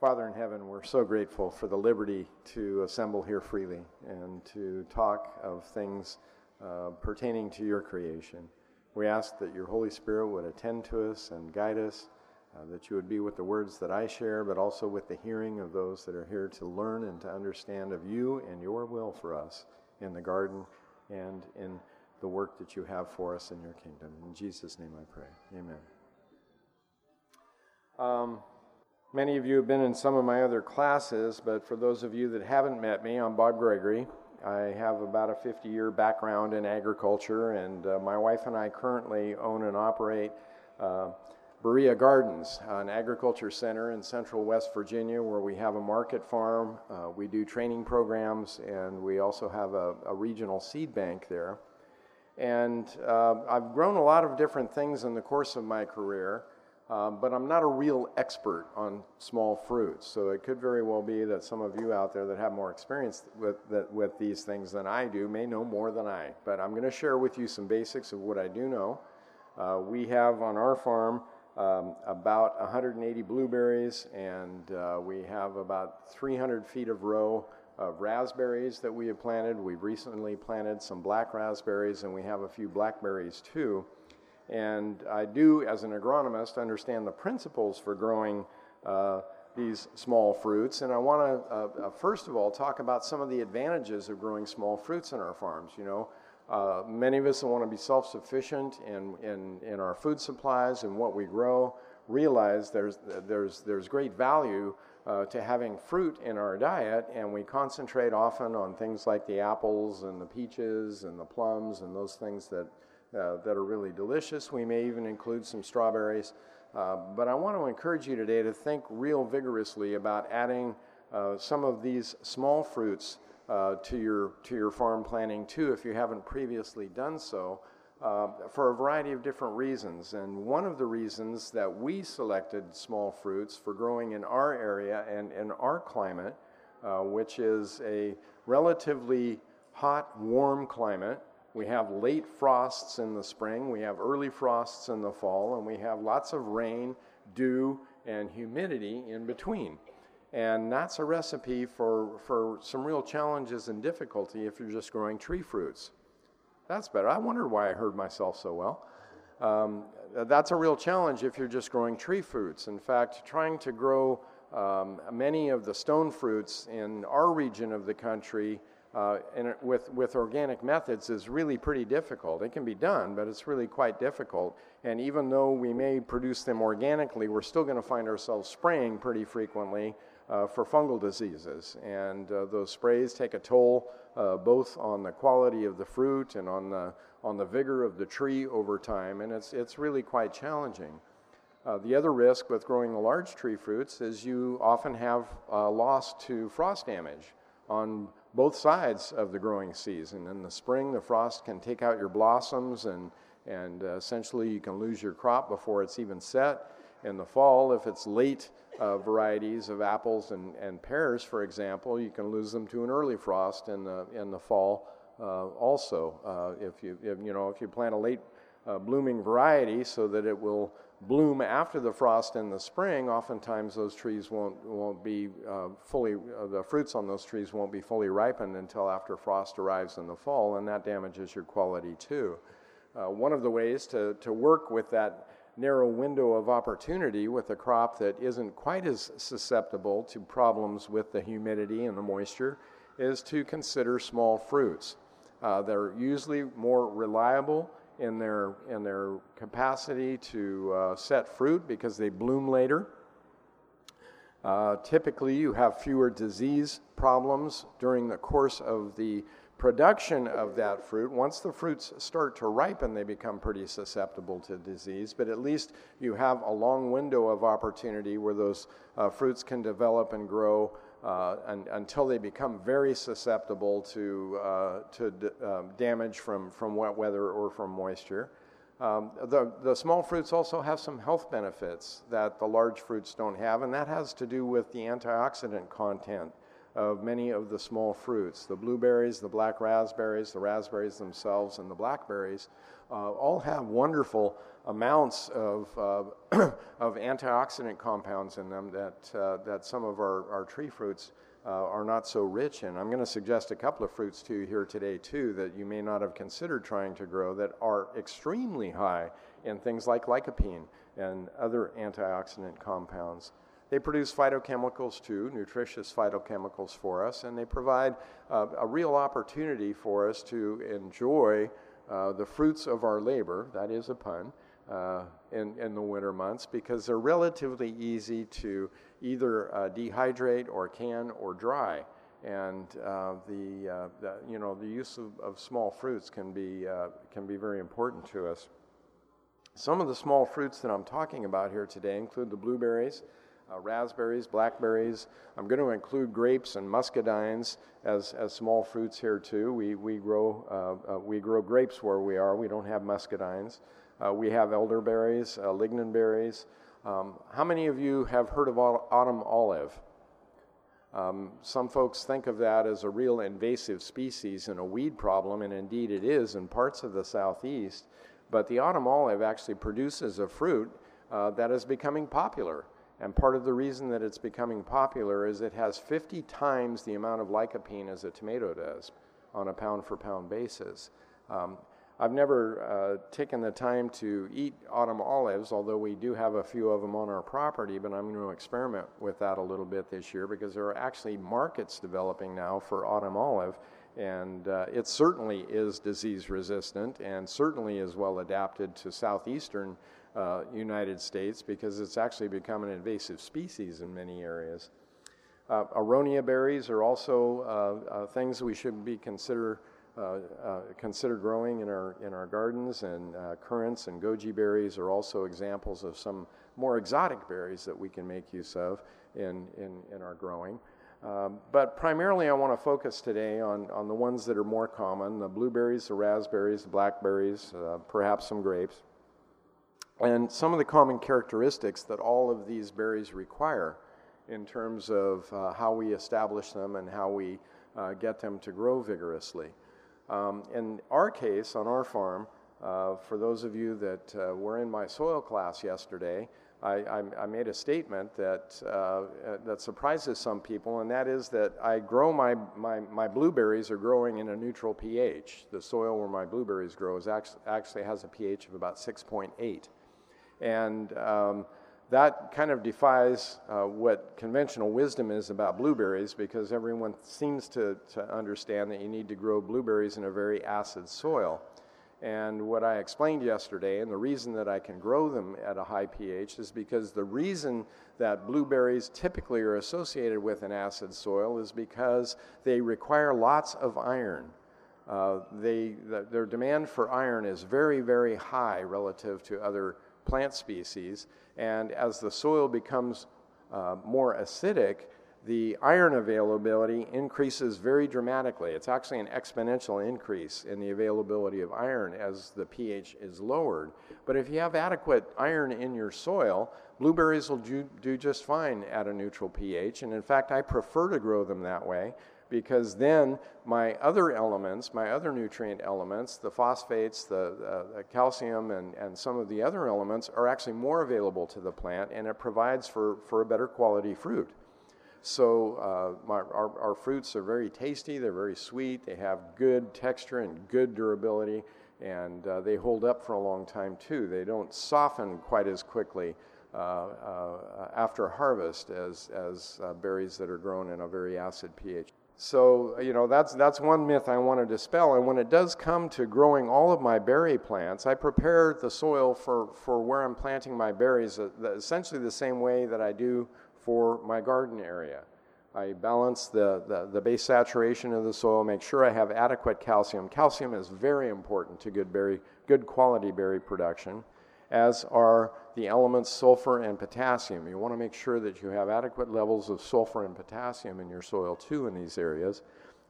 Father in heaven, we're so grateful for the liberty to assemble here freely and to talk of things uh, pertaining to your creation. We ask that your Holy Spirit would attend to us and guide us, uh, that you would be with the words that I share, but also with the hearing of those that are here to learn and to understand of you and your will for us in the garden and in the work that you have for us in your kingdom. In Jesus' name I pray. Amen. Um, Many of you have been in some of my other classes, but for those of you that haven't met me, I'm Bob Gregory. I have about a 50 year background in agriculture, and uh, my wife and I currently own and operate uh, Berea Gardens, an agriculture center in central West Virginia where we have a market farm, uh, we do training programs, and we also have a, a regional seed bank there. And uh, I've grown a lot of different things in the course of my career. Um, but I'm not a real expert on small fruits. So it could very well be that some of you out there that have more experience with, that, with these things than I do may know more than I. But I'm going to share with you some basics of what I do know. Uh, we have on our farm um, about 180 blueberries, and uh, we have about 300 feet of row of raspberries that we have planted. We've recently planted some black raspberries, and we have a few blackberries too. And I do, as an agronomist, understand the principles for growing uh, these small fruits. And I want to, uh, uh, first of all, talk about some of the advantages of growing small fruits in our farms. You know, uh, many of us want to be self sufficient in, in, in our food supplies and what we grow. Realize there's, there's, there's great value uh, to having fruit in our diet, and we concentrate often on things like the apples and the peaches and the plums and those things that uh, that are really delicious. We may even include some strawberries. Uh, but I want to encourage you today to think real vigorously about adding uh, some of these small fruits uh, to your to your farm planning too, if you haven't previously done so, uh, for a variety of different reasons. And one of the reasons that we selected small fruits for growing in our area and in our climate, which is a relatively hot, warm climate, we have late frosts in the spring, we have early frosts in the fall, and we have lots of rain, dew, and humidity in between. And that's a recipe for, for some real challenges and difficulty if you're just growing tree fruits. That's better. I wondered why I heard myself so well. Um, that's a real challenge if you're just growing tree fruits. In fact, trying to grow um, many of the stone fruits in our region of the country uh, and with, with organic methods is really pretty difficult. It can be done, but it's really quite difficult. And even though we may produce them organically, we're still going to find ourselves spraying pretty frequently uh, for fungal diseases. And uh, those sprays take a toll uh, both on the quality of the fruit and on the, on the vigor of the tree over time, and it's, it's really quite challenging. Uh, the other risk with growing large tree fruits is you often have uh, loss to frost damage on both sides of the growing season. In the spring, the frost can take out your blossoms, and, and uh, essentially you can lose your crop before it's even set. In the fall, if it's late uh, varieties of apples and, and pears, for example, you can lose them to an early frost in the, in the fall uh, also. Uh, if, you, if, you know, if you plant a late uh, blooming variety so that it will bloom after the frost in the spring, oftentimes those trees won't, won't be uh, fully, uh, the fruits on those trees won't be fully ripened until after frost arrives in the fall, and that damages your quality too. Uh, one of the ways to, to work with that narrow window of opportunity with a crop that isn't quite as susceptible to problems with the humidity and the moisture is to consider small fruits. Uh, they're usually more reliable in their, in their capacity to uh, set fruit because they bloom later. Uh, typically, you have fewer disease problems during the course of the production of that fruit. Once the fruits start to ripen, they become pretty susceptible to disease, but at least you have a long window of opportunity where those uh, fruits can develop and grow uh, and, until they become very susceptible to, uh, to d- um, damage from, from wet weather or from moisture. Um, the, the small fruits also have some health benefits that the large fruits don't have, and that has to do with the antioxidant content of many of the small fruits. The blueberries, the black raspberries, the raspberries themselves, and the blackberries uh, all have wonderful amounts of, uh, of antioxidant compounds in them that, uh, that some of our, our tree fruits uh, are not so rich in. I'm going to suggest a couple of fruits to you here today, too, that you may not have considered trying to grow that are extremely high in things like lycopene and other antioxidant compounds. They produce phytochemicals too, nutritious phytochemicals for us, and they provide uh, a real opportunity for us to enjoy uh, the fruits of our labor, that is a pun, uh, in, in the winter months because they're relatively easy to either uh, dehydrate or can or dry. And uh, the, uh, the, you know, the use of, of small fruits can be, can be very important to us. Some of the small fruits that I'm talking about here today include the blueberries, uh, raspberries, blackberries. I'm going to include grapes and muscadines as, as small fruits here too. We, we, grow, uh, uh, we grow grapes where we are. We don't have muscadines. Uh, we have elderberries, uh, berries. Um, how many of you have heard of autumn olive? Um, some folks think of that as a real invasive species and a weed problem, and indeed it is in parts of the southeast. But the autumn olive actually produces a fruit uh, that is becoming popular. And part of the reason that it's becoming popular is it has 50 times the amount of lycopene as a tomato does on a pound for pound basis. Um, I've never uh, taken the time to eat autumn olives, although we do have a few of them on our property, but I'm going to experiment with that a little bit this year because there are actually markets developing now for autumn olive. And uh, it certainly is disease resistant and certainly is well adapted to southeastern uh, United States because it's actually become an invasive species in many areas. Uh, aronia berries are also uh, uh, things we should be consider consider growing in our in our gardens, and currants and goji berries are also examples of some more exotic berries that we can make use of in in, in our growing. Um, but primarily, I want to focus today on, on the ones that are more common the blueberries, the raspberries, the blackberries, uh, perhaps some grapes and some of the common characteristics that all of these berries require in terms of uh, how we establish them and how we uh, get them to grow vigorously. Um, in our case, on our farm, uh, for those of you that uh, were in my soil class yesterday, I, I, I made a statement that, uh, uh, that surprises some people, and that is that I grow my, my, my blueberries are growing in a neutral pH. The soil where my blueberries grow is actually, actually has a pH of about 6.8. And um, that kind of defies uh, what conventional wisdom is about blueberries because everyone seems to, to understand that you need to grow blueberries in a very acid soil. And what I explained yesterday, and the reason that I can grow them at a high pH, is because the reason that blueberries typically are associated with an acid soil is because they require lots of iron. Uh, they, the, their demand for iron is very, very high relative to other plant species. And as the soil becomes uh, more acidic, the iron availability increases very dramatically. It's actually an exponential increase in the availability of iron as the pH is lowered. But if you have adequate iron in your soil, blueberries will do, do just fine at a neutral pH. And in fact, I prefer to grow them that way because then my other elements, my other nutrient elements, the phosphates, the, uh, the, calcium, and, and some of the other elements are actually more available to the plant and it provides for, for a better quality fruit. So uh, my, our, our fruits are very tasty, they're very sweet, they have good texture and good durability, and uh, they hold up for a long time too. They don't soften quite as quickly. Uh, uh, after harvest as, as uh, berries that are grown in a very acid pH. So, you know, that's, that's one myth I want to dispel. And when it does come to growing all of my berry plants, I prepare the soil for, for where I'm planting my berries uh, essentially the same way that I do for my garden area. I balance the, the, the, base saturation of the soil, make sure I have adequate calcium. Calcium is very important to good berry, good quality berry production as are the elements sulfur and potassium. You want to make sure that you have adequate levels of sulfur and potassium in your soil too in these areas.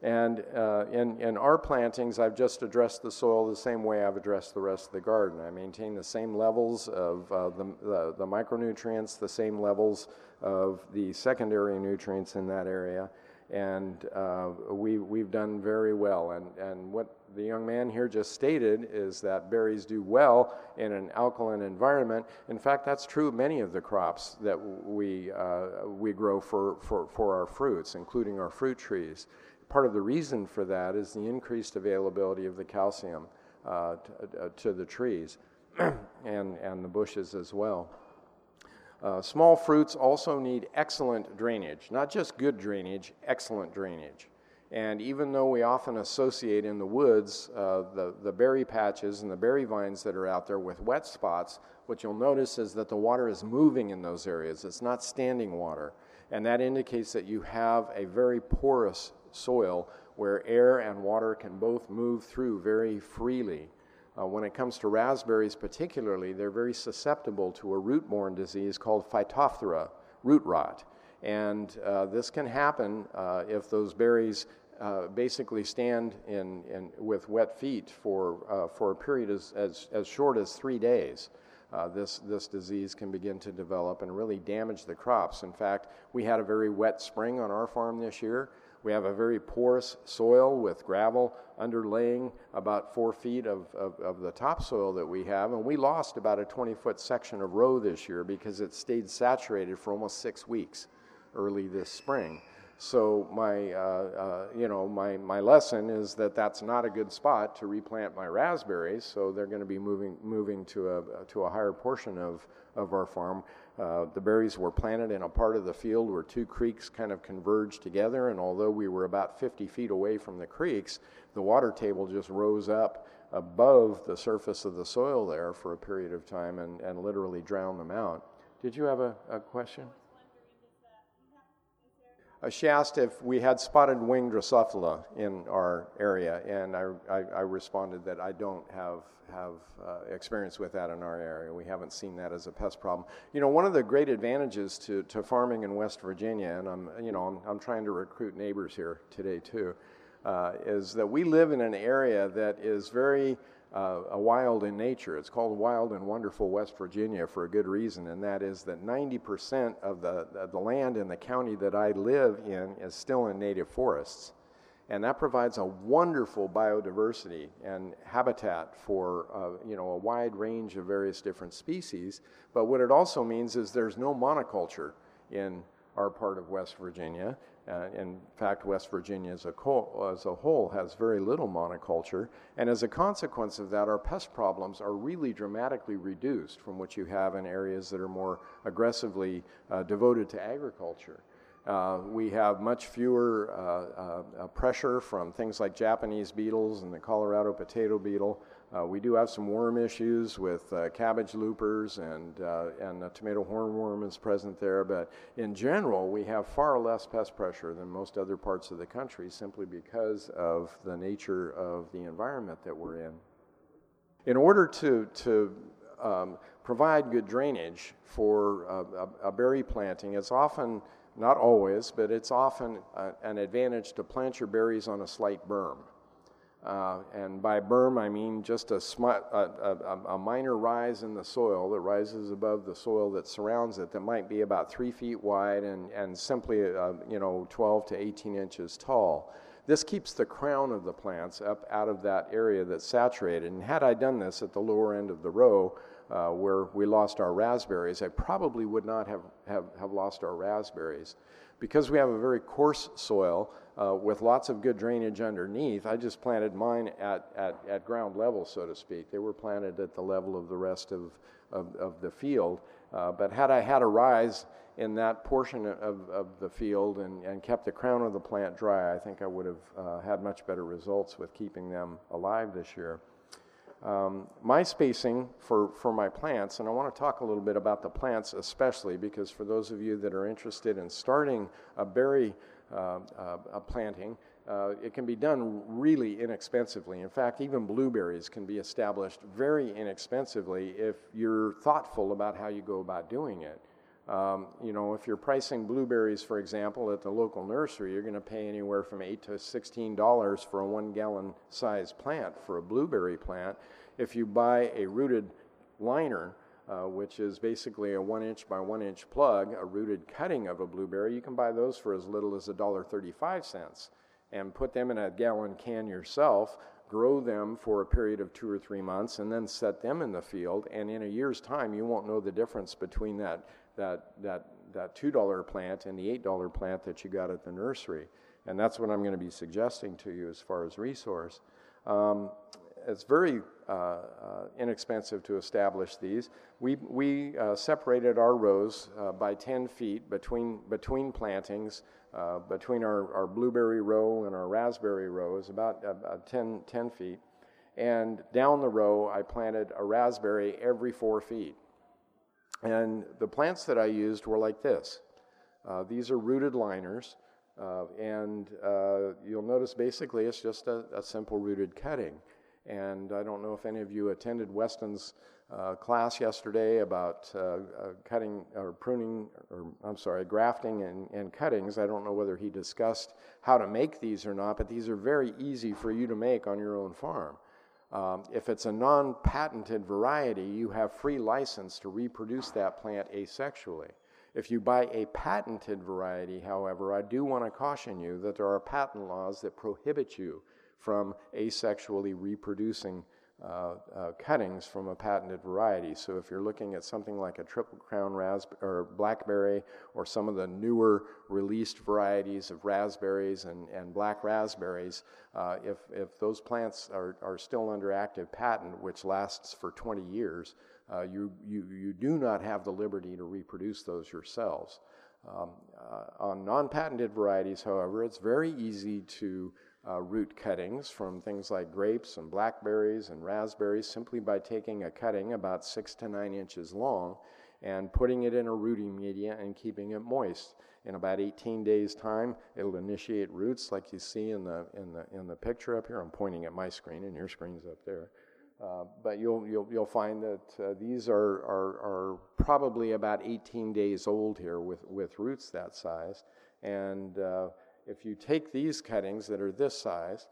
And uh, in, in our plantings, I've just addressed the soil the same way I've addressed the rest of the garden. I maintain the same levels of uh, the, the, the, micronutrients, the same levels of the secondary nutrients in that area. And uh, we, we've done very well. And, and what the young man here just stated is that berries do well in an alkaline environment. In fact, that's true of many of the crops that we, uh, we grow for, for, for our fruits, including our fruit trees. Part of the reason for that is the increased availability of the calcium uh, to, uh, to the trees and, and the bushes as well. Uh, small fruits also need excellent drainage, not just good drainage, excellent drainage. And even though we often associate in the woods uh, the, the berry patches and the berry vines that are out there with wet spots, what you'll notice is that the water is moving in those areas. It's not standing water. And that indicates that you have a very porous soil where air and water can both move through very freely. Uh, when it comes to raspberries, particularly, they're very susceptible to a root borne disease called Phytophthora, root rot. And uh, this can happen uh, if those berries uh, basically stand in, in, with wet feet for, uh, for a period as, as, as short as three days. Uh, this, this disease can begin to develop and really damage the crops. In fact, we had a very wet spring on our farm this year. We have a very porous soil with gravel underlaying about four feet of, of, of, the topsoil that we have. And we lost about a 20 foot section of row this year because it stayed saturated for almost six weeks early this spring. So my, uh, uh, you know, my, my lesson is that that's not a good spot to replant my raspberries. So they're going to be moving, moving to a, to a higher portion of, of our farm. Uh, the berries were planted in a part of the field where two creeks kind of converged together. And although we were about 50 feet away from the creeks, the water table just rose up above the surface of the soil there for a period of time and, and literally drowned them out. Did you have a, a question? She asked if we had spotted wing Drosophila in our area, and I, I, I responded that I don't have have uh, experience with that in our area. We haven't seen that as a pest problem. You know, one of the great advantages to, to farming in West Virginia, and I'm you know I'm, I'm trying to recruit neighbors here today too, uh, is that we live in an area that is very uh, a wild in nature. It's called Wild and Wonderful West Virginia for a good reason, and that is that 90% of the, the land in the county that I live in is still in native forests. And that provides a wonderful biodiversity and habitat for uh, you know, a wide range of various different species. But what it also means is there's no monoculture in our part of West Virginia. Uh, in fact, West Virginia as a, co- as a whole has very little monoculture. And as a consequence of that, our pest problems are really dramatically reduced from what you have in areas that are more aggressively uh, devoted to agriculture. Uh, we have much fewer uh, uh, uh, pressure from things like Japanese beetles and the Colorado potato beetle. Uh, we do have some worm issues with uh, cabbage loopers and, uh, and tomato hornworm is present there, but in general, we have far less pest pressure than most other parts of the country simply because of the nature of the environment that we're in. In order to, to um, provide good drainage for a, a, berry planting, it's often, not always, but it's often a, an advantage to plant your berries on a slight berm. Uh, and by berm, I mean just a, a, a, a, minor rise in the soil that rises above the soil that surrounds it that might be about three feet wide and, and simply, uh, you know, 12 to 18 inches tall. This keeps the crown of the plants up out of that area that's saturated. And had I done this at the lower end of the row, uh, where we lost our raspberries, I probably would not have, have, have lost our raspberries. Because we have a very coarse soil, uh, with lots of good drainage underneath. I just planted mine at, at, at ground level, so to speak. They were planted at the level of the rest of, of, of the field. Uh, but had I had a rise in that portion of, of the field and, and kept the crown of the plant dry, I think I would have uh, had much better results with keeping them alive this year. Um, my spacing for, for my plants, and I want to talk a little bit about the plants especially because for those of you that are interested in starting a berry planting, uh, it can be done really inexpensively. In fact, even blueberries can be established very inexpensively if you're thoughtful about how you go about doing it. Um, you know, if you're pricing blueberries, for example, at the local nursery, you're going to pay anywhere from eight to sixteen dollars for a one-gallon size plant for a blueberry plant. If you buy a rooted liner uh, which is basically a one inch by one inch plug, a rooted cutting of a blueberry. You can buy those for as little as $1.35 and put them in a gallon can yourself, grow them for a period of two or three months, and then set them in the field. And in a year's time, you won't know the difference between that, that, that, that $2 plant and the $8 plant that you got at the nursery. And that's what I'm going to be suggesting to you as far as resource. Um, it's very uh, uh, inexpensive to establish these. We, we uh, separated our rows by 10 feet between, between plantings, between our, our blueberry row and our raspberry row is about 10, 10 feet. And down the row, I planted a raspberry every four feet. And the plants that I used were like this. Uh, these are rooted liners. Uh, and uh, you'll notice basically it's just a, a, simple rooted cutting. And I don't know if any of you attended Weston's uh, class yesterday about uh, uh, cutting or pruning, or I'm sorry, grafting and, and cuttings. I don't know whether he discussed how to make these or not, but these are very easy for you to make on your own farm. Um, if it's a non patented variety, you have free license to reproduce that plant asexually. If you buy a patented variety, however, I do want to caution you that there are patent laws that prohibit you from asexually reproducing uh, uh, cuttings from a patented variety. So if you're looking at something like a triple crown raspberry or blackberry or some of the newer released varieties of raspberries and, and black raspberries, uh, if, if those plants are, are still under active patent, which lasts for 20 years, uh, you, you, you do not have the liberty to reproduce those yourselves. Um, uh, on non patented varieties, however, it's very easy to uh, root cuttings from things like grapes and blackberries and raspberries simply by taking a cutting about six to nine inches long and putting it in a rooting media and keeping it moist. In about 18 days' time, it'll initiate roots like you see in the, in the, in the picture up here. I'm pointing at my screen, and your screen's up there. Uh, but you'll, you'll, you'll find that uh, these are, are, are probably about 18 days old here with, with roots that size. And uh, if you take these cuttings that are this size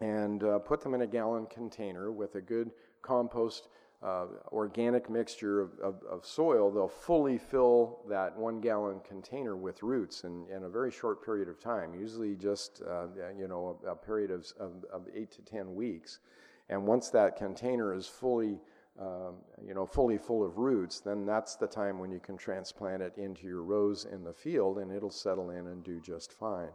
and uh, put them in a gallon container with a good compost uh, organic mixture of, of, of, soil, they'll fully fill that one gallon container with roots in, in a very short period of time, usually just uh, you know a, a period of, of, of, eight to ten weeks. And once that container is fully um, you know, fully full of roots, then that's the time when you can transplant it into your rows in the field and it'll settle in and do just fine.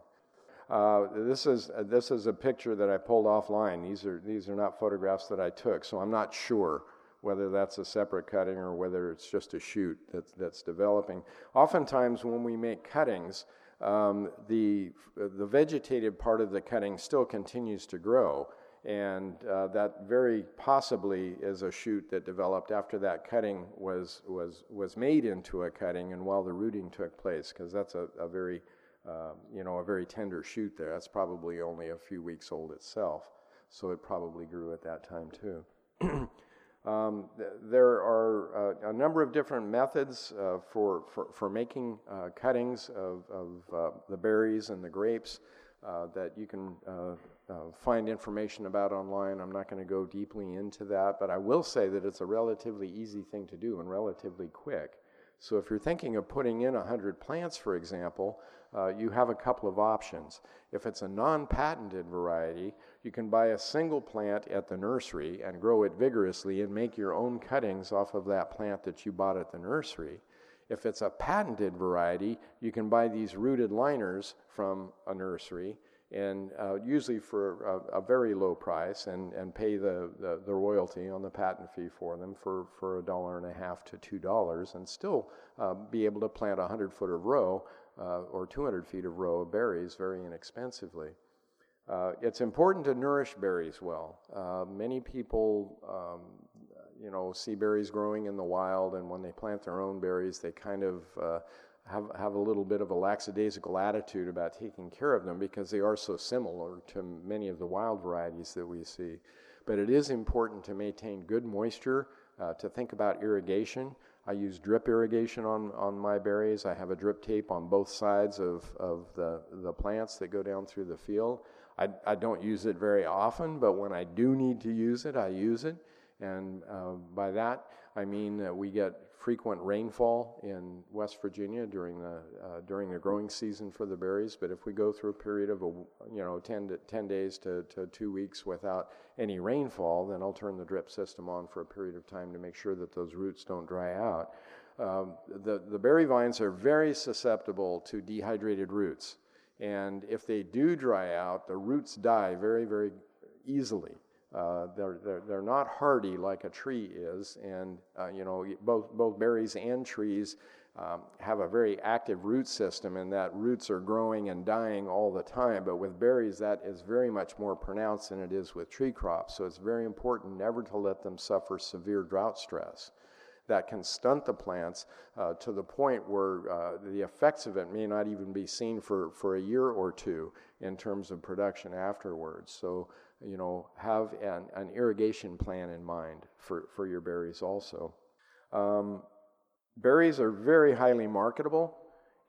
Uh, this is uh, this is a picture that I pulled offline. These are these are not photographs that I took, so I'm not sure whether that's a separate cutting or whether it's just a shoot that's that's developing. Oftentimes, when we make cuttings, um, the the vegetative part of the cutting still continues to grow, and uh, that very possibly is a shoot that developed after that cutting was was was made into a cutting and while the rooting took place because that's a, a very uh, you know a very tender shoot there. That's probably only a few weeks old itself. So it probably grew at that time too. Um, th- there are uh, a number of different methods uh, for, for, for making uh, cuttings of, of uh, the berries and the grapes that you can uh, find information about online. I'm not going to go deeply into that, but I will say that it's a relatively easy thing to do and relatively quick. So if you're thinking of putting in 100 plants, for example, uh, you have a couple of options. If it's a non patented variety, you can buy a single plant at the nursery and grow it vigorously and make your own cuttings off of that plant that you bought at the nursery. If it's a patented variety, you can buy these rooted liners from a nursery and uh, usually for a, a, very low price and, and pay the, the, the, royalty on the patent fee for them for, for a dollar and a half to two dollars and still uh, be able to plant a 100 foot of row uh, or 200 feet of row of berries very inexpensively. Uh, it's important to nourish berries well. Uh, many people, um, you know, see berries growing in the wild, and when they plant their own berries, they kind of uh, have, have a little bit of a lackadaisical attitude about taking care of them because they are so similar to many of the wild varieties that we see. But it is important to maintain good moisture, uh, to think about irrigation. I use drip irrigation on, on my berries. I have a drip tape on both sides of, of the, the plants that go down through the field. I, I don't use it very often, but when I do need to use it, I use it. And uh, by that, I mean that we get frequent rainfall in West Virginia during the uh, during the growing season for the berries. But if we go through a period of a, you know 10 to 10 days to, to two weeks without any rainfall, then I'll turn the drip system on for a period of time to make sure that those roots don't dry out. Um, the the berry vines are very susceptible to dehydrated roots, and if they do dry out, the roots die very very easily. Uh, they're, they're, they're not hardy like a tree is, and uh, you know both both berries and trees um, have a very active root system, and that roots are growing and dying all the time. But with berries, that is very much more pronounced than it is with tree crops. So it's very important never to let them suffer severe drought stress. That can stunt the plants uh, to the point where uh, the effects of it may not even be seen for, for a year or two in terms of production afterwards. So you know, have an, an irrigation plan in mind for, for your berries also. Um, berries are very highly marketable,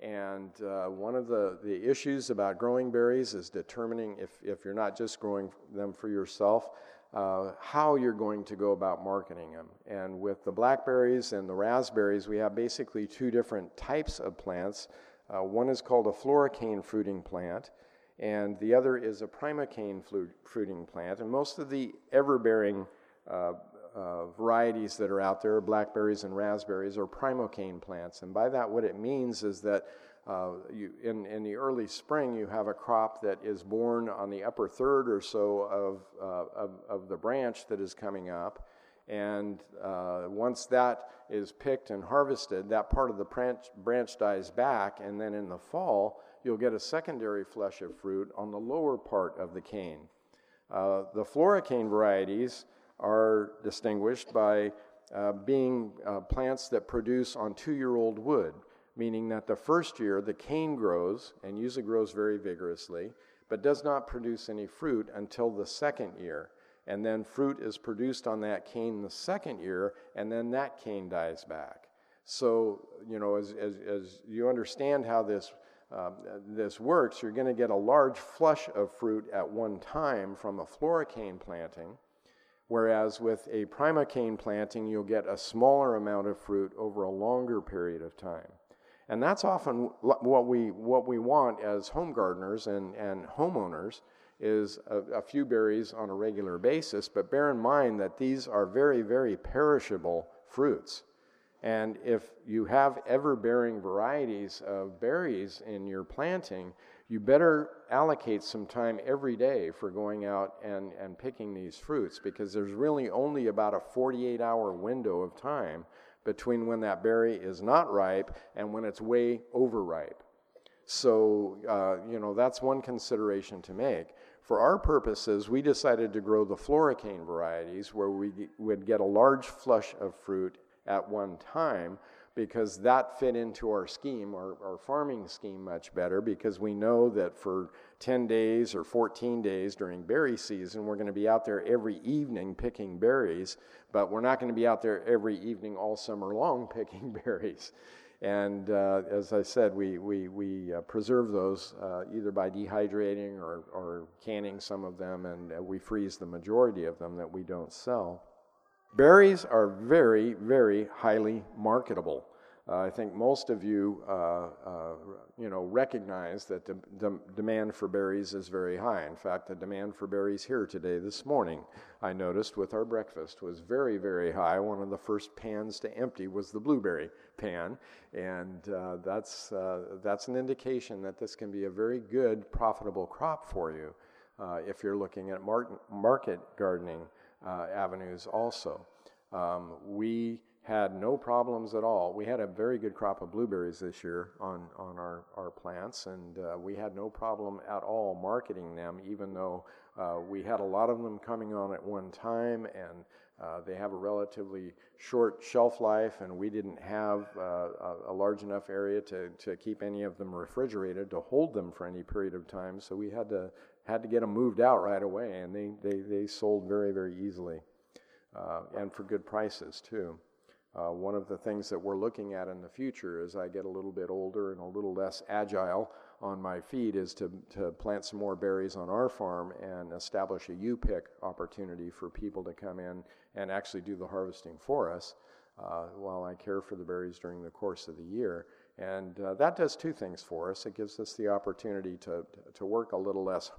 and uh, one of the, the issues about growing berries is determining if, if you're not just growing them for yourself, uh, how you're going to go about marketing them. And with the blackberries and the raspberries, we have basically two different types of plants. Uh, one is called a floricane fruiting plant, and the other is a primocane fruiting plant. And most of the ever-bearing uh, uh, varieties that are out there, blackberries and raspberries, are primocane plants. And by that, what it means is that uh, you, in, in the early spring, you have a crop that is born on the upper third or so of, uh, of, of, the branch that is coming up. And uh, once that is picked and harvested, that part of the branch, branch dies back. And then in the fall, you'll get a secondary flush of fruit on the lower part of the cane. Uh, the floricane varieties are distinguished by uh, being uh, plants that produce on two year old wood, meaning that the first year the cane grows and usually grows very vigorously, but does not produce any fruit until the second year. And then fruit is produced on that cane the second year, and then that cane dies back. So, you know, as, as, as you understand how this um, this works, you're going to get a large flush of fruit at one time from a floricane planting, whereas with a primocane planting, you'll get a smaller amount of fruit over a longer period of time. And that's often what we, what we want as home gardeners and, and homeowners is a, a few berries on a regular basis, but bear in mind that these are very, very perishable fruits. And if you have ever bearing varieties of berries in your planting, you better allocate some time every day for going out and, and picking these fruits because there's really only about a 48 hour window of time between when that berry is not ripe and when it's way overripe. So, uh, you know, that's one consideration to make. For our purposes, we decided to grow the floricane varieties where we would get a large flush of fruit at one time because that fit into our scheme, our, our farming scheme, much better because we know that for 10 days or 14 days during berry season, we're going to be out there every evening picking berries, but we're not going to be out there every evening all summer long picking berries. And uh, as I said, we, we, we uh, preserve those uh, either by dehydrating or, or canning some of them, and uh, we freeze the majority of them that we don't sell. Berries are very, very highly marketable. Uh, I think most of you, uh, uh, you know, recognize that the, the, demand for berries is very high. In fact, the demand for berries here today, this morning, I noticed with our breakfast was very, very high. One of the first pans to empty was the blueberry pan, and uh, that's that's an indication that this can be a very good, profitable crop for you uh, if you're looking at market gardening uh, avenues also. Um, we had no problems at all. We had a very good crop of blueberries this year on, on our, our plants, and uh, we had no problem at all marketing them, even though uh, we had a lot of them coming on at one time, and uh, they have a relatively short shelf life, and we didn't have uh, a, a, large enough area to, to keep any of them refrigerated to hold them for any period of time, so we had to had to get them moved out right away, and they, they, they sold very, very easily uh, and for good prices, too. Uh, one of the things that we're looking at in the future as I get a little bit older and a little less agile, on my feet is to, to plant some more berries on our farm and establish a U-pick opportunity for people to come in and actually do the harvesting for us uh, while I care for the berries during the course of the year. And uh, that does two things for us. It gives us the opportunity to, to work a little less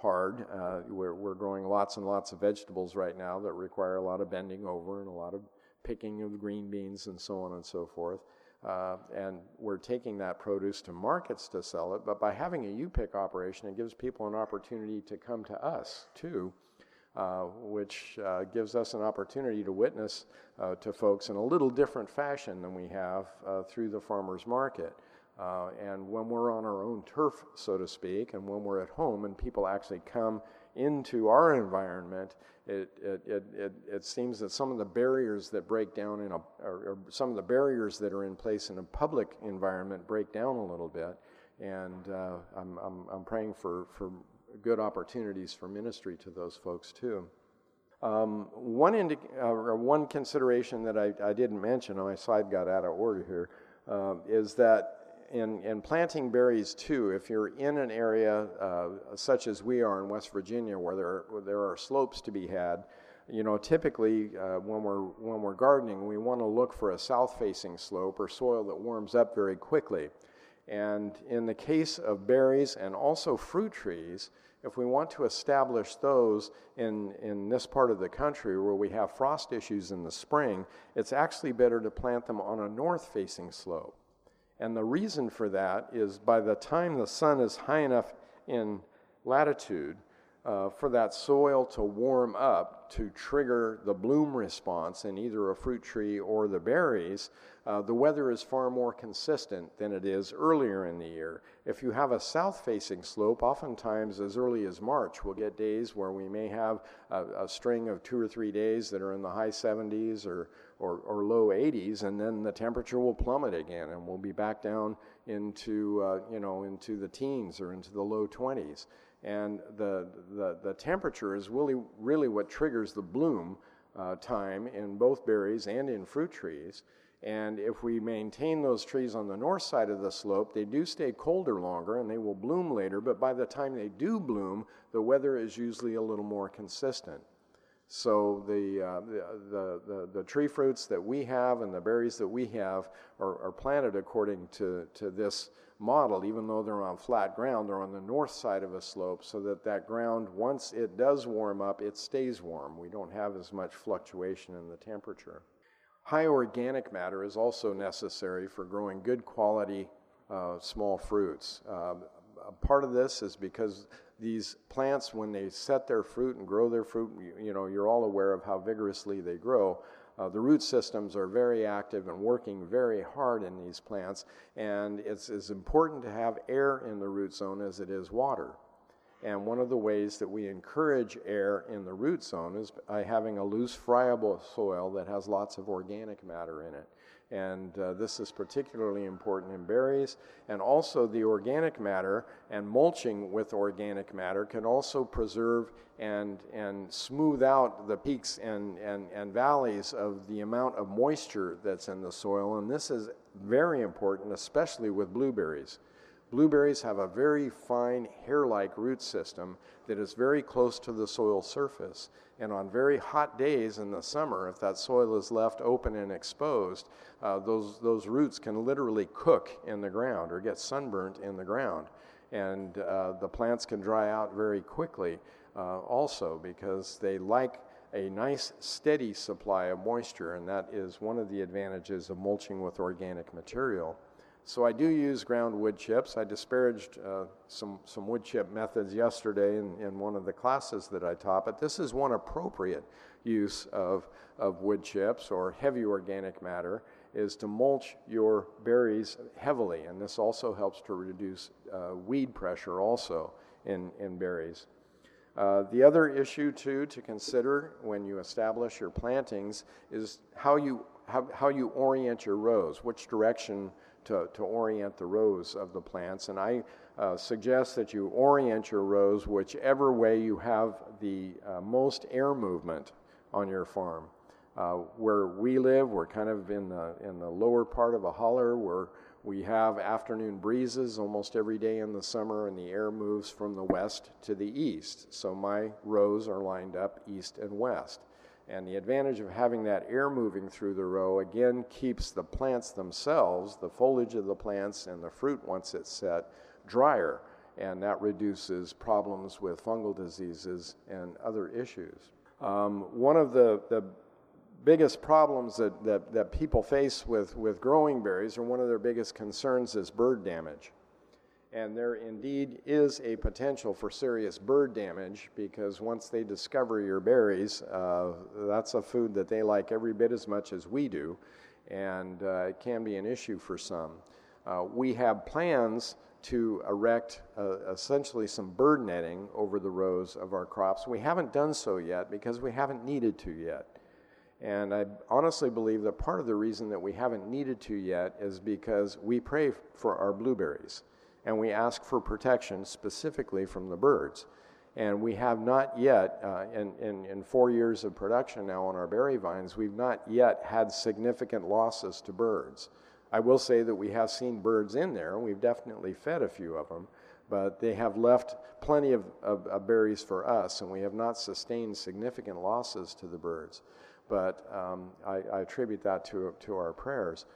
hard. Uh, we're, we're growing lots and lots of vegetables right now that require a lot of bending over and a lot of picking of green beans and so on and so forth. Uh, and we're taking that produce to markets to sell it. But by having a U-pick operation, it gives people an opportunity to come to us too, uh, which uh, gives us an opportunity to witness uh, to folks in a little different fashion than we have uh, through the farmers market. Uh, and when we're on our own turf, so to speak, and when we're at home and people actually come into our environment, it, it, it, it, it seems that some of the barriers that break down in a, or, or, some of the barriers that are in place in a public environment break down a little bit. And uh, I'm, I'm, I'm praying for, for good opportunities for ministry to those folks too. Um, one, indi- uh, one consideration that I, I didn't mention, my slide got out of order here, uh, is that in, in planting berries too, if you're in an area uh, such as we are in West Virginia, where there where there are slopes to be had, you know, typically uh, when we're when we're gardening, we want to look for a south-facing slope or soil that warms up very quickly. And in the case of berries and also fruit trees, if we want to establish those in, in this part of the country where we have frost issues in the spring, it's actually better to plant them on a north facing slope. And the reason for that is by the time the sun is high enough in latitude uh, for that soil to warm up to trigger the bloom response in either a fruit tree or the berries, uh, the weather is far more consistent than it is earlier in the year. If you have a south facing slope, oftentimes as early as March, we'll get days where we may have a, a string of two or three days that are in the high 70s or or, or low 80s, and then the temperature will plummet again, and we'll be back down into uh, you know into the teens or into the low 20s. And the the, the temperature is really really what triggers the bloom uh, time in both berries and in fruit trees. And if we maintain those trees on the north side of the slope, they do stay colder longer and they will bloom later, but by the time they do bloom, the weather is usually a little more consistent. So the, uh, the, the, the, tree fruits that we have and the berries that we have are, are, planted according to, to this model, even though they're on flat ground, they're on the north side of a slope so that that ground, once it does warm up, it stays warm. We don't have as much fluctuation in the temperature. High organic matter is also necessary for growing good quality uh, small fruits. Uh, part of this is because these plants, when they set their fruit and grow their fruit, you, you know, you're all aware of how vigorously they grow. Uh, the root systems are very active and working very hard in these plants, and it's as important to have air in the root zone as it is water. And one of the ways that we encourage air in the root zone is by having a loose, friable soil that has lots of organic matter in it and uh, this is particularly important in berries. And also, the organic matter and mulching with organic matter can also preserve and, and smooth out the peaks and, and, and valleys of the amount of moisture that's in the soil. And this is very important, especially with blueberries. Blueberries have a very fine hair like root system that is very close to the soil surface. And on very hot days in the summer, if that soil is left open and exposed, uh, those, those roots can literally cook in the ground or get sunburnt in the ground. And uh, the plants can dry out very quickly uh, also because they like a nice steady supply of moisture, and that is one of the advantages of mulching with organic material. So I do use ground wood chips. I disparaged uh, some, some wood chip methods yesterday in, in one of the classes that I taught, but this is one appropriate use of, of wood chips or heavy organic matter is to mulch your berries heavily, and this also helps to reduce uh, weed pressure also in, in berries. Uh, the other issue too to consider when you establish your plantings is how you, how, how you orient your rows, which direction to, to orient the rows of the plants. And I uh, suggest that you orient your rows whichever way you have the uh, most air movement on your farm. Uh, where we live, we're kind of in the, in the lower part of a holler. We're, We have afternoon breezes almost every day in the summer, and the air moves from the west to the east. So my rows are lined up east and west. And the advantage of having that air moving through the row again keeps the plants themselves, the foliage of the plants and the fruit once it's set, drier. And that reduces problems with fungal diseases and other issues. Um, one of the, the biggest problems that, that, that people face with, with growing berries, or one of their biggest concerns, is bird damage. And there indeed is a potential for serious bird damage because once they discover your berries, uh, that's a food that they like every bit as much as we do, and uh, it can be an issue for some. Uh, we have plans to erect uh, essentially some bird netting over the rows of our crops. We haven't done so yet because we haven't needed to yet. And I honestly believe that part of the reason that we haven't needed to yet is because we pray for our blueberries and we ask for protection specifically from the birds. And we have not yet, uh, in, in, in four years of production now on our berry vines, we've not yet had significant losses to birds. I will say that we have seen birds in there, and we've definitely fed a few of them, but they have left plenty of, of, of berries for us, and we have not sustained significant losses to the birds. But um, I, I, attribute that to, to our prayers.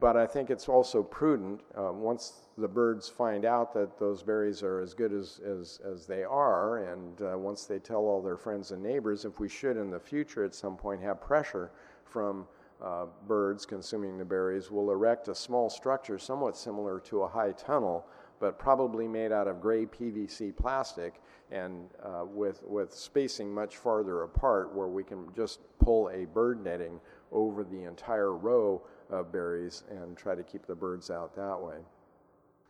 But I think it's also prudent uh, once the birds find out that those berries are as good as, as, as they are, and uh, once they tell all their friends and neighbors, if we should in the future at some point have pressure from uh, birds consuming the berries, we'll erect a small structure somewhat similar to a high tunnel, but probably made out of gray PVC plastic and uh, with, with spacing much farther apart where we can just pull a bird netting over the entire row of berries and try to keep the birds out that way.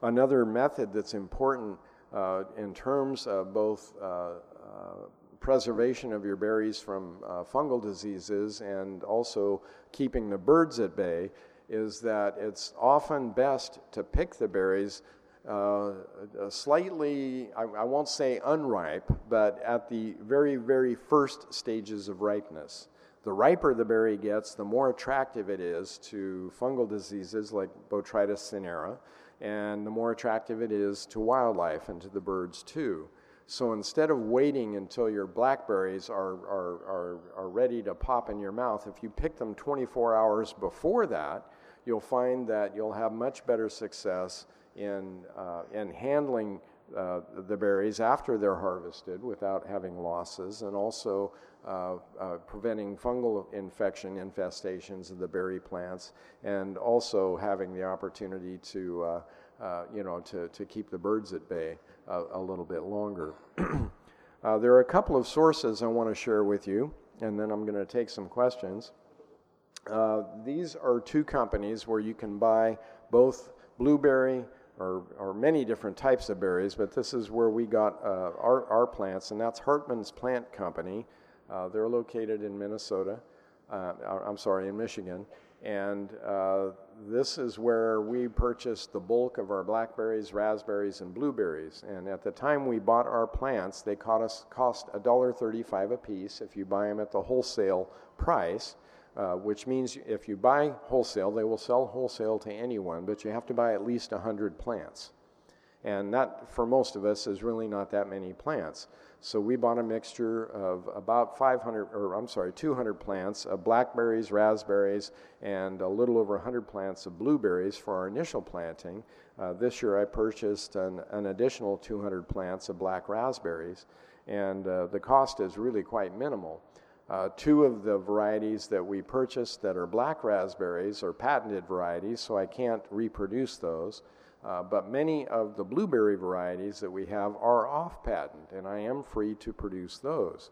Another method that's important uh, in terms of both uh, uh, preservation of your berries from uh, fungal diseases and also keeping the birds at bay is that it's often best to pick the berries uh, slightly, I, I, won't say unripe, but at the very, very first stages of ripeness. The riper the berry gets, the more attractive it is to fungal diseases like Botrytis cinerea, and the more attractive it is to wildlife and to the birds too. So instead of waiting until your blackberries are, are, are, are ready to pop in your mouth, if you pick them 24 hours before that, you'll find that you'll have much better success in, uh, in handling uh, the berries after they're harvested without having losses, and also uh, uh, preventing fungal infection infestations of the berry plants, and also having the opportunity to, uh, uh, you know, to, to keep the birds at bay a, little bit longer. Uh, there are a couple of sources I want to share with you, and then I'm going to take some questions. these are two companies where you can buy both blueberry or, or many different types of berries, but this is where we got uh, our, our plants, and that's Hartmann's Plant Company. Uh, they're located in Minnesota, uh, I'm sorry, in Michigan. And uh, this is where we purchased the bulk of our blackberries, raspberries, and blueberries. And at the time we bought our plants, they cost us cost $1.35 a piece if you buy them at the wholesale price. Uh, which means if you buy wholesale, they will sell wholesale to anyone, but you have to buy at least 100 plants. And that, for most of us, is really not that many plants. So we bought a mixture of about 500, or I'm sorry, 200 plants of blackberries, raspberries, and a little over 100 plants of blueberries for our initial planting. Uh, this year I purchased an, an, additional 200 plants of black raspberries, and uh, the cost is really quite minimal. Uh, two of the varieties that we purchased that are black raspberries are patented varieties, so I can't reproduce those. Uh, but many of the blueberry varieties that we have are off patent, and I am free to produce those.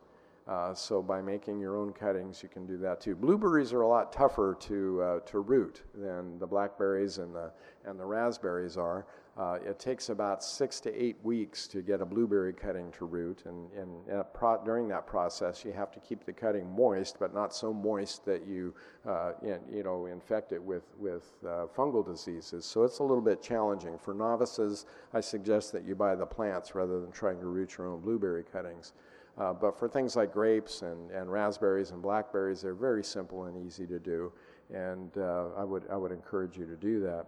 Uh, so by making your own cuttings, you can do that too. Blueberries are a lot tougher to uh, to root than the blackberries and the and the raspberries are. Uh, it takes about six to eight weeks to get a blueberry cutting to root, and, and pro- during that process, you have to keep the cutting moist, but not so moist that you, uh, you know, infect it with, with uh, fungal diseases. So it's a little bit challenging. For novices, I suggest that you buy the plants rather than trying to root your own blueberry cuttings. Uh, but for things like grapes and, and raspberries and blackberries, they're very simple and easy to do and uh, I, would, I would encourage you to do that.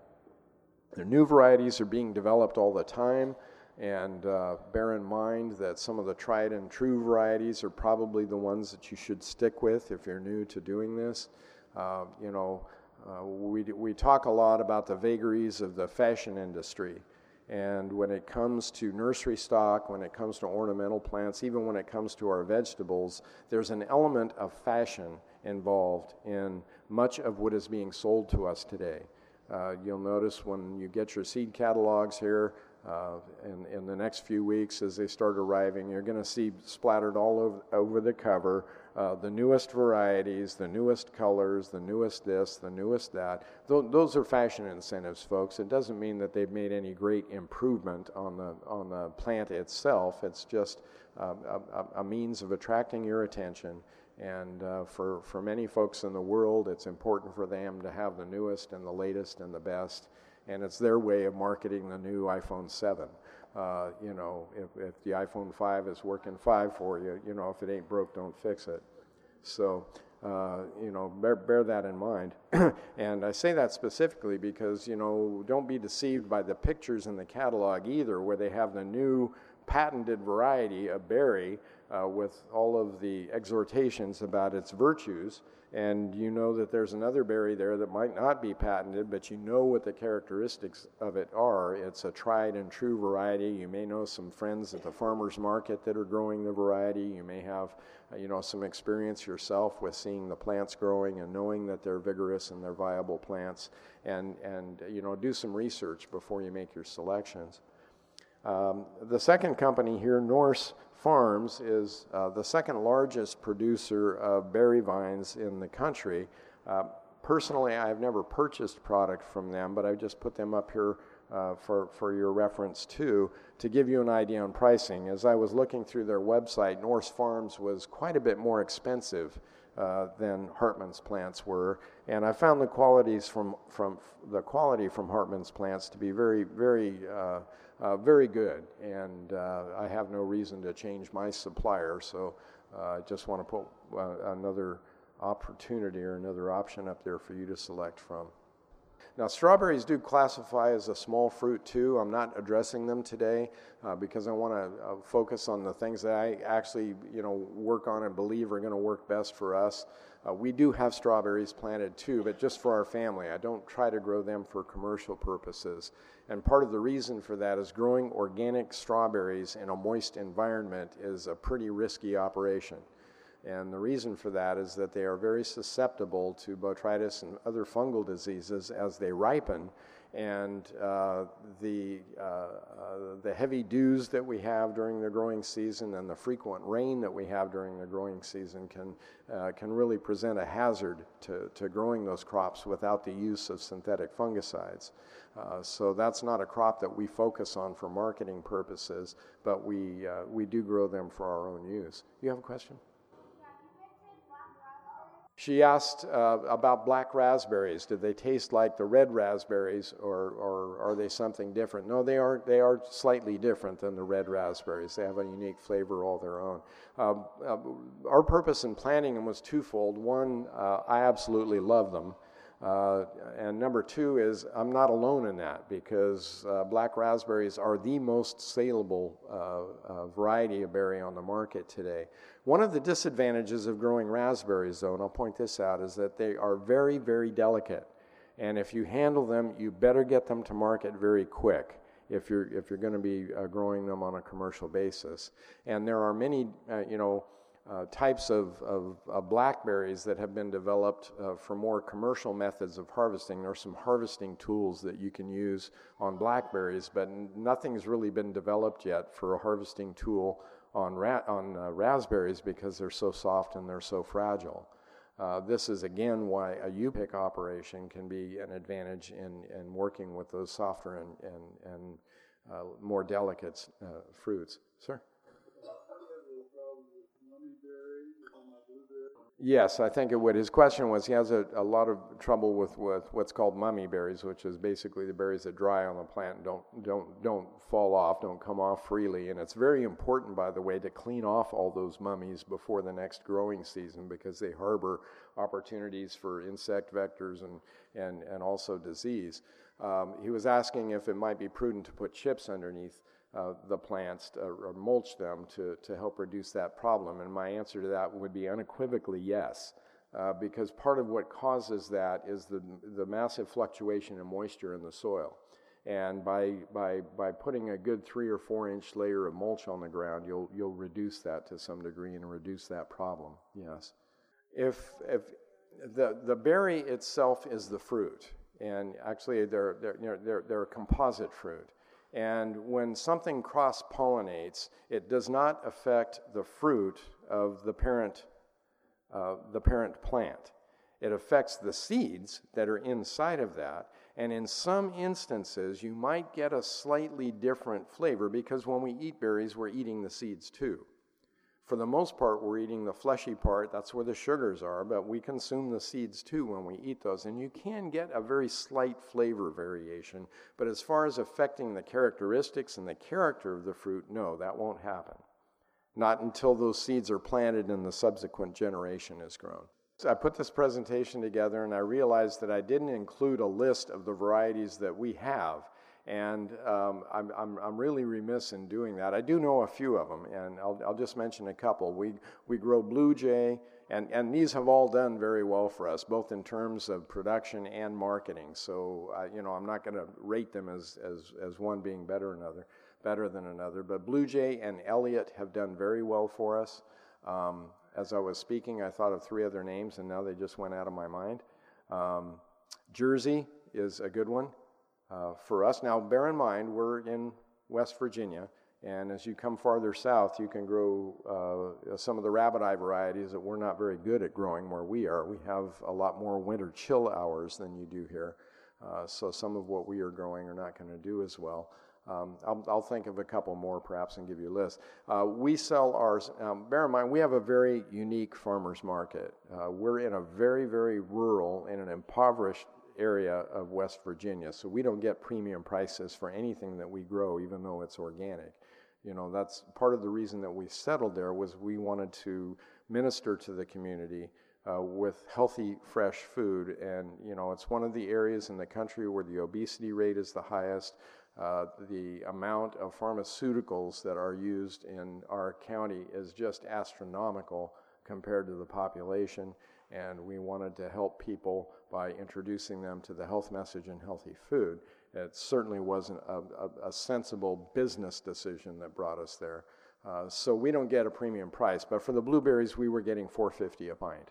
The new varieties are being developed all the time, and uh, bear in mind that some of the tried and true varieties are probably the ones that you should stick with if you're new to doing this. Uh, you know, uh, we, we talk a lot about the vagaries of the fashion industry. And when it comes to nursery stock, when it comes to ornamental plants, even when it comes to our vegetables, there's an element of fashion involved in much of what is being sold to us today. Uh, you'll notice when you get your seed catalogs here, uh, in, in the next few weeks as they start arriving. You're going to see splattered all over, over the cover uh, the newest varieties, the newest colors, the newest this, the newest that. Th- those are fashion incentives, folks. It doesn't mean that they've made any great improvement on the, on the plant itself. It's just uh, a, a, means of attracting your attention. And uh, for, for many folks in the world, it's important for them to have the newest and the latest and the best and it's their way of marketing the new iPhone 7. Uh, you know, if, if the iPhone 5 is working 5 for you, you know, if it ain't broke, don't fix it. So, uh, you know, bear, bear that in mind. and I say that specifically because, you know, don't be deceived by the pictures in the catalog either, where they have the new patented variety of berry uh, with all of the exhortations about its virtues and you know that there's another berry there that might not be patented, but you know what the characteristics of it are. It's a tried and true variety. You may know some friends at the farmers market that are growing the variety. You may have, uh, you know, some experience yourself with seeing the plants growing and knowing that they're vigorous and they're viable plants. And and you know, do some research before you make your selections. Um, the second company here, Nourse Farms is uh, the second largest producer of berry vines in the country. Uh, personally, I've never purchased product from them, but I just put them up here uh, for, for your reference too, to give you an idea on pricing. As I was looking through their website, Nourse Farms was quite a bit more expensive uh, than Hartmann's plants were, and I found the qualities from, from the quality from Hartmann's plants to be very, very uh, uh, very good, and uh, I have no reason to change my supplier. So uh, I just want to put another opportunity or another option up there for you to select from. Now, strawberries do classify as a small fruit too. I'm not addressing them today uh, because I want to uh, focus on the things that I actually, you know, work on and believe are going to work best for us. Uh, we do have strawberries planted too, but just for our family. I don't try to grow them for commercial purposes. And part of the reason for that is growing organic strawberries in a moist environment is a pretty risky operation. And the reason for that is that they are very susceptible to botrytis and other fungal diseases as they ripen. And uh, the, uh, uh, the heavy dews that we have during the growing season and the frequent rain that we have during the growing season can, uh, can really present a hazard to, to growing those crops without the use of synthetic fungicides. Uh, so that's not a crop that we focus on for marketing purposes, but we, uh, we do grow them for our own use. You have a question? She asked uh, about black raspberries. Did they taste like the red raspberries, or, or are they something different? No, they are. They are slightly different than the red raspberries. They have a unique flavor all their own. Uh, uh, our purpose in planting them was twofold. One, uh, I absolutely love them. Uh, and number two is I'm not alone in that because uh, black raspberries are the most saleable uh, uh, variety of berry on the market today. One of the disadvantages of growing raspberries, though, and I'll point this out, is that they are very, very delicate. And if you handle them, you better get them to market very quick if you're if you're going to be uh, growing them on a commercial basis. And there are many, you know uh, types of, of, of, blackberries that have been developed uh, for more commercial methods of harvesting. There are some harvesting tools that you can use on blackberries, but nothing's really been developed yet for a harvesting tool on, ra- on uh, raspberries because they're so soft and they're so fragile. Uh, this is again why a U-pick operation can be an advantage in, in working with those softer and, and, and uh, more delicate uh, fruits. Sir? Yes, I think it would. His question was he has a, a lot of trouble with, with what's called mummy berries, which is basically the berries that dry on the plant and don't, don't, don't fall off, don't come off freely. And it's very important, by the way, to clean off all those mummies before the next growing season because they harbor opportunities for insect vectors and, and, and also disease. Um, he was asking if it might be prudent to put chips underneath uh, the plants to, or mulch them to, to help reduce that problem? And my answer to that would be unequivocally yes. Uh, because part of what causes that is the, the massive fluctuation in moisture in the soil. And by, by, by putting a good three or four inch layer of mulch on the ground, you'll, you'll reduce that to some degree and reduce that problem, yes. If, if the, the berry itself is the fruit, and actually they're, they're, you know, they're, they're a composite fruit. And when something cross pollinates, it does not affect the fruit of the parent, uh, the parent plant. It affects the seeds that are inside of that. And in some instances, you might get a slightly different flavor because when we eat berries, we're eating the seeds too. For the most part, we're eating the fleshy part. That's where the sugars are, but we consume the seeds too when we eat those. And you can get a very slight flavor variation. But as far as affecting the characteristics and the character of the fruit, no, that won't happen. Not until those seeds are planted and the subsequent generation is grown. So I put this presentation together and I realized that I didn't include a list of the varieties that we have and um, I'm, I'm, I'm, really remiss in doing that. I do know a few of them, and I'll, I'll just mention a couple. We, we grow Blue Jay, and, and these have all done very well for us, both in terms of production and marketing. So, uh, you know, I'm not going to rate them as, as, as one being better another, better than another. But Blue Jay and Elliott have done very well for us. Um, as I was speaking, I thought of three other names, and now they just went out of my mind. Um, Jersey is a good one uh, for us. Now, bear in mind, we're in West Virginia, and as you come farther south, you can grow uh, some of the rabbit eye varieties that we're not very good at growing where we are. We have a lot more winter chill hours than you do here. Uh, so some of what we are growing are not going to do as well. Um, I'll, I'll, think of a couple more perhaps and give you a list. Uh, we sell ours, um, bear in mind, we have a very unique farmer's market. Uh, we're in a very, very rural, in an impoverished area of West Virginia. So we don't get premium prices for anything that we grow, even though it's organic. You know, that's part of the reason that we settled there was we wanted to minister to the community uh, with healthy, fresh food. And, you know, it's one of the areas in the country where the obesity rate is the highest. Uh, the amount of pharmaceuticals that are used in our county is just astronomical compared to the population and we wanted to help people by introducing them to the health message and healthy food. It certainly wasn't a, a, a sensible business decision that brought us there. Uh, so we don't get a premium price, but for the blueberries, we were getting 450 a pint.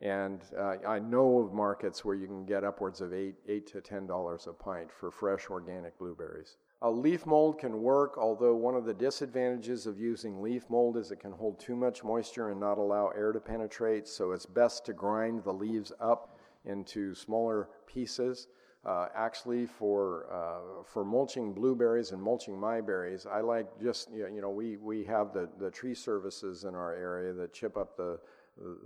And uh, I know of markets where you can get upwards of eight, eight to ten dollars a pint for fresh organic blueberries. A leaf mold can work, although one of the disadvantages of using leaf mold is it can hold too much moisture and not allow air to penetrate, so it's best to grind the leaves up into smaller pieces. Uh, actually, for uh, for mulching blueberries and mulching myberries, I like just you know we we have the the tree services in our area that chip up the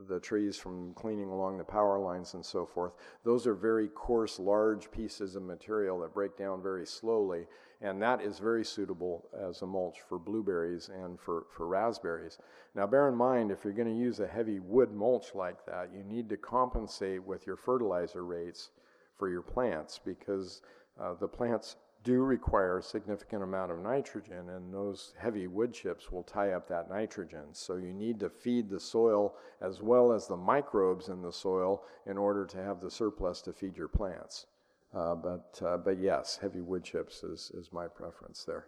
the trees from cleaning along the power lines and so forth. Those are very coarse, large pieces of material that break down very slowly, and that is very suitable as a mulch for blueberries and for, for raspberries. Now, bear in mind, if you're going to use a heavy wood mulch like that, you need to compensate with your fertilizer rates for your plants because uh, the plants do require a significant amount of nitrogen, and those heavy wood chips will tie up that nitrogen. So you need to feed the soil as well as the microbes in the soil in order to have the surplus to feed your plants. Uh, but, uh, but yes, heavy wood chips is, is my preference there.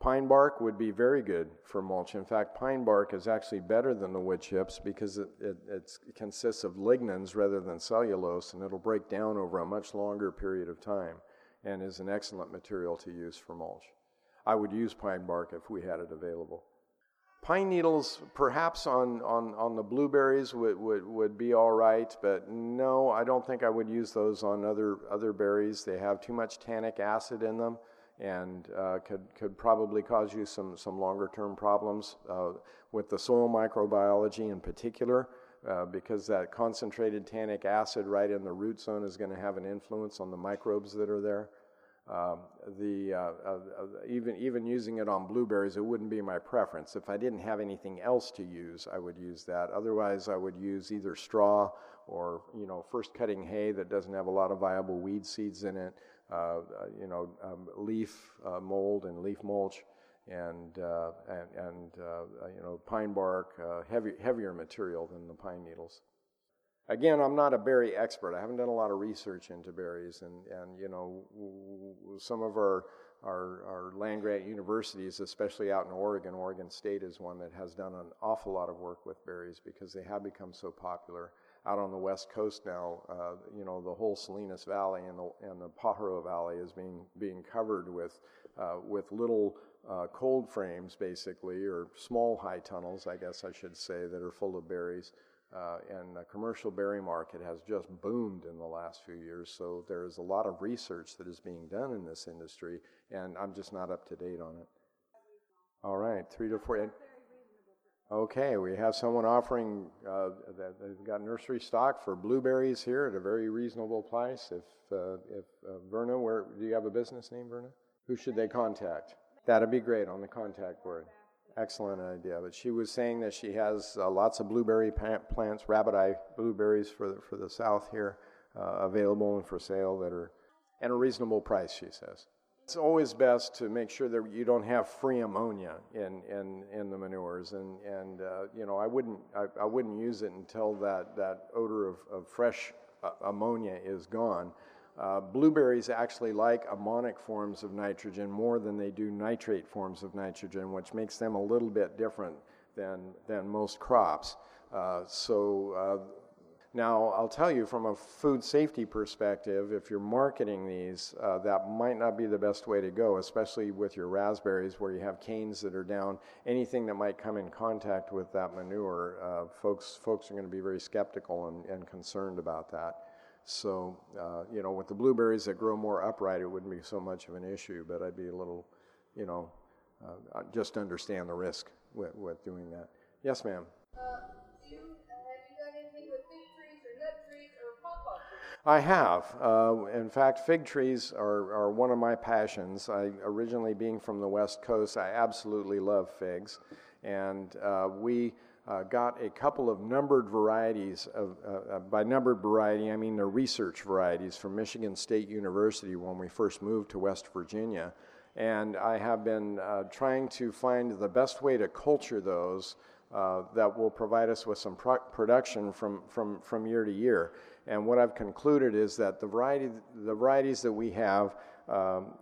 Pine bark would be very good for mulch. In fact, pine bark is actually better than the wood chips because it, it, it, consists of lignins rather than cellulose, and it'll break down over a much longer period of time and is an excellent material to use for mulch. I would use pine bark if we had it available. Pine needles, perhaps on, on, on the blueberries, would, would, would be all right, but no, I don't think I would use those on other, other berries. They have too much tannic acid in them and uh, could, could probably cause you some, some longer term problems uh, with the soil microbiology in particular. Uh, because that concentrated tannic acid right in the root zone is going to have an influence on the microbes that are there. Um, the, uh, uh, uh, even, even using it on blueberries, it wouldn't be my preference. If I didn't have anything else to use, I would use that. Otherwise, I would use either straw or, you know, first cutting hay that doesn't have a lot of viable weed seeds in it, you know, um, leaf mold and leaf mulch and uh, and, and uh, you know pine bark, uh, heavy, heavier material than the pine needles. Again, I'm not a berry expert. I haven't done a lot of research into berries, and and you know some of our our, our land grant universities, especially out in Oregon, Oregon State is one that has done an awful lot of work with berries because they have become so popular. Out on the west coast now, uh, you know, the whole Salinas Valley and the, and the Pajaro Valley is being, being covered with, uh, with little uh, cold frames, basically, or small high tunnels, I guess I should say, that are full of berries. Uh, and the commercial berry market has just boomed in the last few years. So there is a lot of research that is being done in this industry, and I'm just not up to date on it. All right, three to four. Okay, we have someone offering uh, that they've got nursery stock for blueberries here at a very reasonable price. If uh, if uh, Verna, where do you have a business name, Verna? Who should they contact? That'd be great on the contact board. Excellent idea. But she was saying that she has uh, lots of blueberry plants, rabbit eye blueberries for the, for the south here, uh, available and for sale that are at a reasonable price, she says. It's always best to make sure that you don't have free ammonia in, in, in the manures. And, and uh, you know, I wouldn't, I, I, wouldn't use it until that, that odor of, of fresh uh, ammonia is gone. Uh, blueberries actually like ammonic forms of nitrogen more than they do nitrate forms of nitrogen, which makes them a little bit different than, than most crops. Uh, so uh, now I'll tell you from a food safety perspective, if you're marketing these, uh, that might not be the best way to go, especially with your raspberries where you have canes that are down. Anything that might come in contact with that manure, uh, folks, folks are going to be very skeptical and, and concerned about that. So, uh, you know, with the blueberries that grow more upright, it wouldn't be so much of an issue, but I'd be a little, you know, uh, just understand the risk with, with doing that. Yes, ma'am. Uh, you, done anything with fig trees or nut trees or pawpaw I have. Uh, in fact, fig trees are, are one of my passions. I originally being from the West Coast, I absolutely love figs, and uh, we uh, got a couple of numbered varieties of, uh, uh, by numbered variety, I mean the research varieties from Michigan State University when we first moved to West Virginia. And I have been uh, trying to find the best way to culture those uh, that will provide us with some pro- production from, from, from year to year. And what I've concluded is that the, variety, the varieties that we have, um,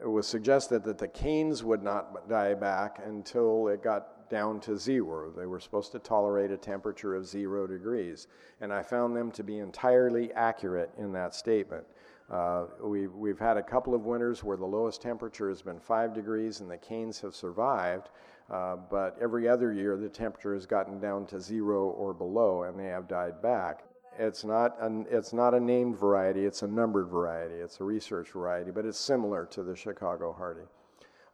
it was suggested that the canes would not die back until it got down to zero. They were supposed to tolerate a temperature of zero degrees. And I found them to be entirely accurate in that statement. Uh, we've, we've had a couple of winters where the lowest temperature has been five degrees and the canes have survived, uh, but every other year the temperature has gotten down to zero or below and they have died back. It's not, an, it's not a named variety, it's a numbered variety, it's a research variety, but it's similar to the Chicago Hardy.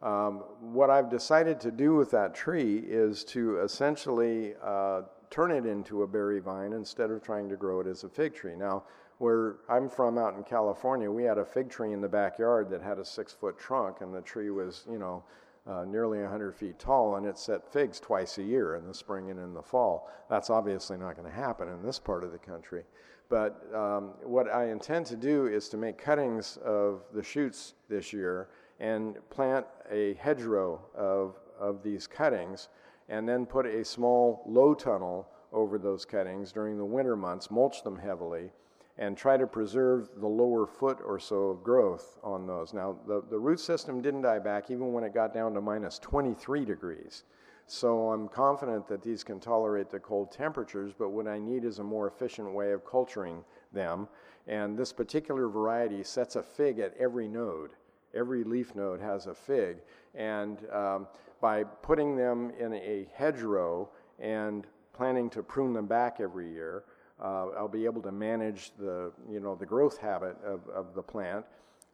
Um, what I've decided to do with that tree is to essentially uh, turn it into a berry vine instead of trying to grow it as a fig tree. Now, where I'm from out in California, we had a fig tree in the backyard that had a six foot trunk, and the tree was, you know, uh, nearly 100 feet tall, and it set figs twice a year in the spring and in the fall. That's obviously not going to happen in this part of the country. But um, what I intend to do is to make cuttings of the shoots this year and plant a hedgerow of, of these cuttings and then put a small low tunnel over those cuttings during the winter months, mulch them heavily, and try to preserve the lower foot or so of growth on those. Now, the, the root system didn't die back even when it got down to minus 23 degrees. So I'm confident that these can tolerate the cold temperatures, but what I need is a more efficient way of culturing them. And this particular variety sets a fig at every node every leaf node has a fig. And um, by putting them in a hedgerow and planning to prune them back every year, uh, I'll be able to manage the, you know, the growth habit of, of the plant.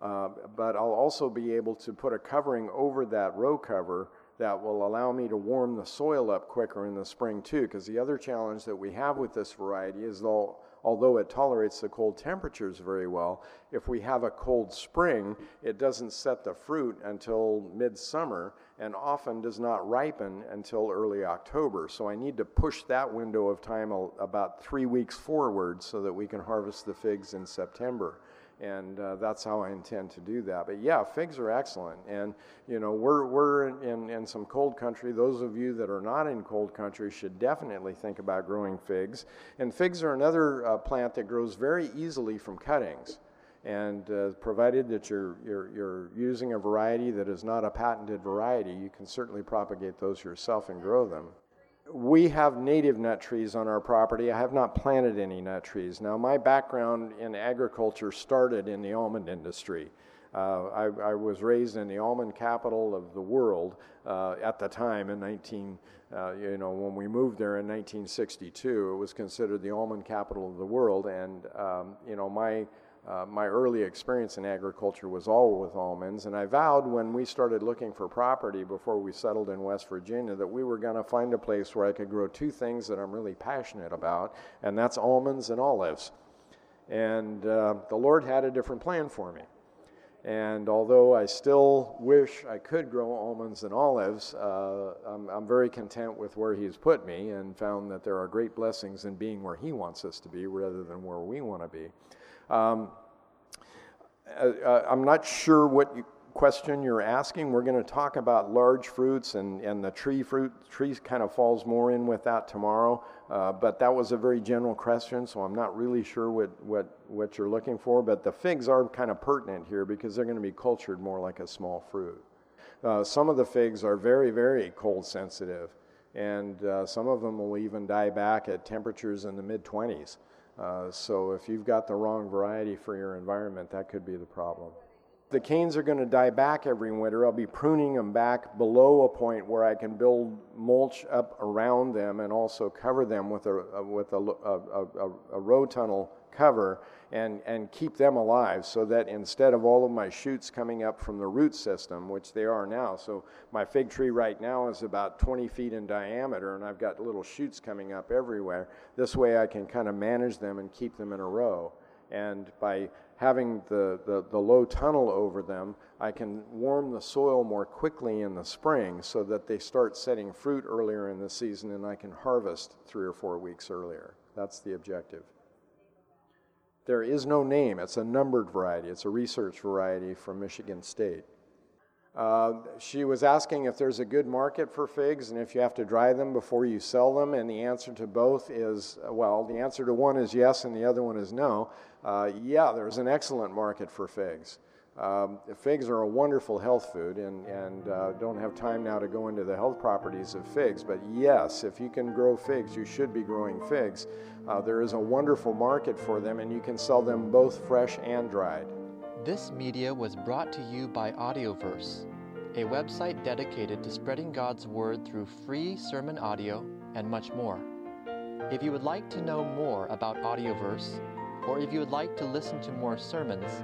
Uh, but I'll also be able to put a covering over that row cover that will allow me to warm the soil up quicker in the spring too. Because the other challenge that we have with this variety is though although it tolerates the cold temperatures very well, if we have a cold spring, it doesn't set the fruit until midsummer and often does not ripen until early October. So I need to push that window of time about three weeks forward so that we can harvest the figs in September and uh, that's how I intend to do that. But yeah, figs are excellent, and you know we're we're in, in some cold country. Those of you that are not in cold country should definitely think about growing figs. And figs are another uh, plant that grows very easily from cuttings. And uh, provided that you're, you're, you're using a variety that is not a patented variety, you can certainly propagate those yourself and grow them we have native nut trees on our property. I have not planted any nut trees. Now, my background in agriculture started in the almond industry. Uh, I, I, was raised in the almond capital of the world uh, at the time in 19, uh, you know, when we moved there in 1962, it was considered the almond capital of the world. And, um, you know, my uh, my early experience in agriculture was all with almonds, and I vowed when we started looking for property before we settled in West Virginia that we were going to find a place where I could grow two things that I'm really passionate about, and that's almonds and olives. And uh, the Lord had a different plan for me. And although I still wish I could grow almonds and olives, uh, I'm, I'm, very content with where He's put me and found that there are great blessings in being where He wants us to be rather than where we want to be. Um, uh, uh, I'm not sure what you, question you're asking. We're going to talk about large fruits, and, and the tree fruit tree kind of falls more in with that tomorrow. Uh, but that was a very general question, so I'm not really sure what, what, what you're looking for. But the figs are kind of pertinent here because they're going to be cultured more like a small fruit. Uh, some of the figs are very, very cold sensitive, and uh, some of them will even die back at temperatures in the mid 20s. Uh, so if you've got the wrong variety for your environment, that could be the problem. The canes are going to die back every winter. I'll be pruning them back below a point where I can build mulch up around them and also cover them with a, a with a, a, a, row tunnel cover and, and keep them alive so that instead of all of my shoots coming up from the root system, which they are now, so my fig tree right now is about 20 feet in diameter and I've got little shoots coming up everywhere. This way I can kind of manage them and keep them in a row. And by having the, the, the, low tunnel over them, I can warm the soil more quickly in the spring so that they start setting fruit earlier in the season and I can harvest three or four weeks earlier. That's the objective. There is no name. It's a numbered variety. It's a research variety from Michigan State. Uh, she was asking if there's a good market for figs and if you have to dry them before you sell them, and the answer to both is well, the answer to one is yes, and the other one is no. Uh, yeah, there's an excellent market for figs. Um, figs are a wonderful health food, and, and uh, don't have time now to go into the health properties of figs. But yes, if you can grow figs, you should be growing figs. Uh, there is a wonderful market for them, and you can sell them both fresh and dried. This media was brought to you by Audioverse, a website dedicated to spreading God's Word through free sermon audio and much more. If you would like to know more about Audioverse, or if you would like to listen to more sermons,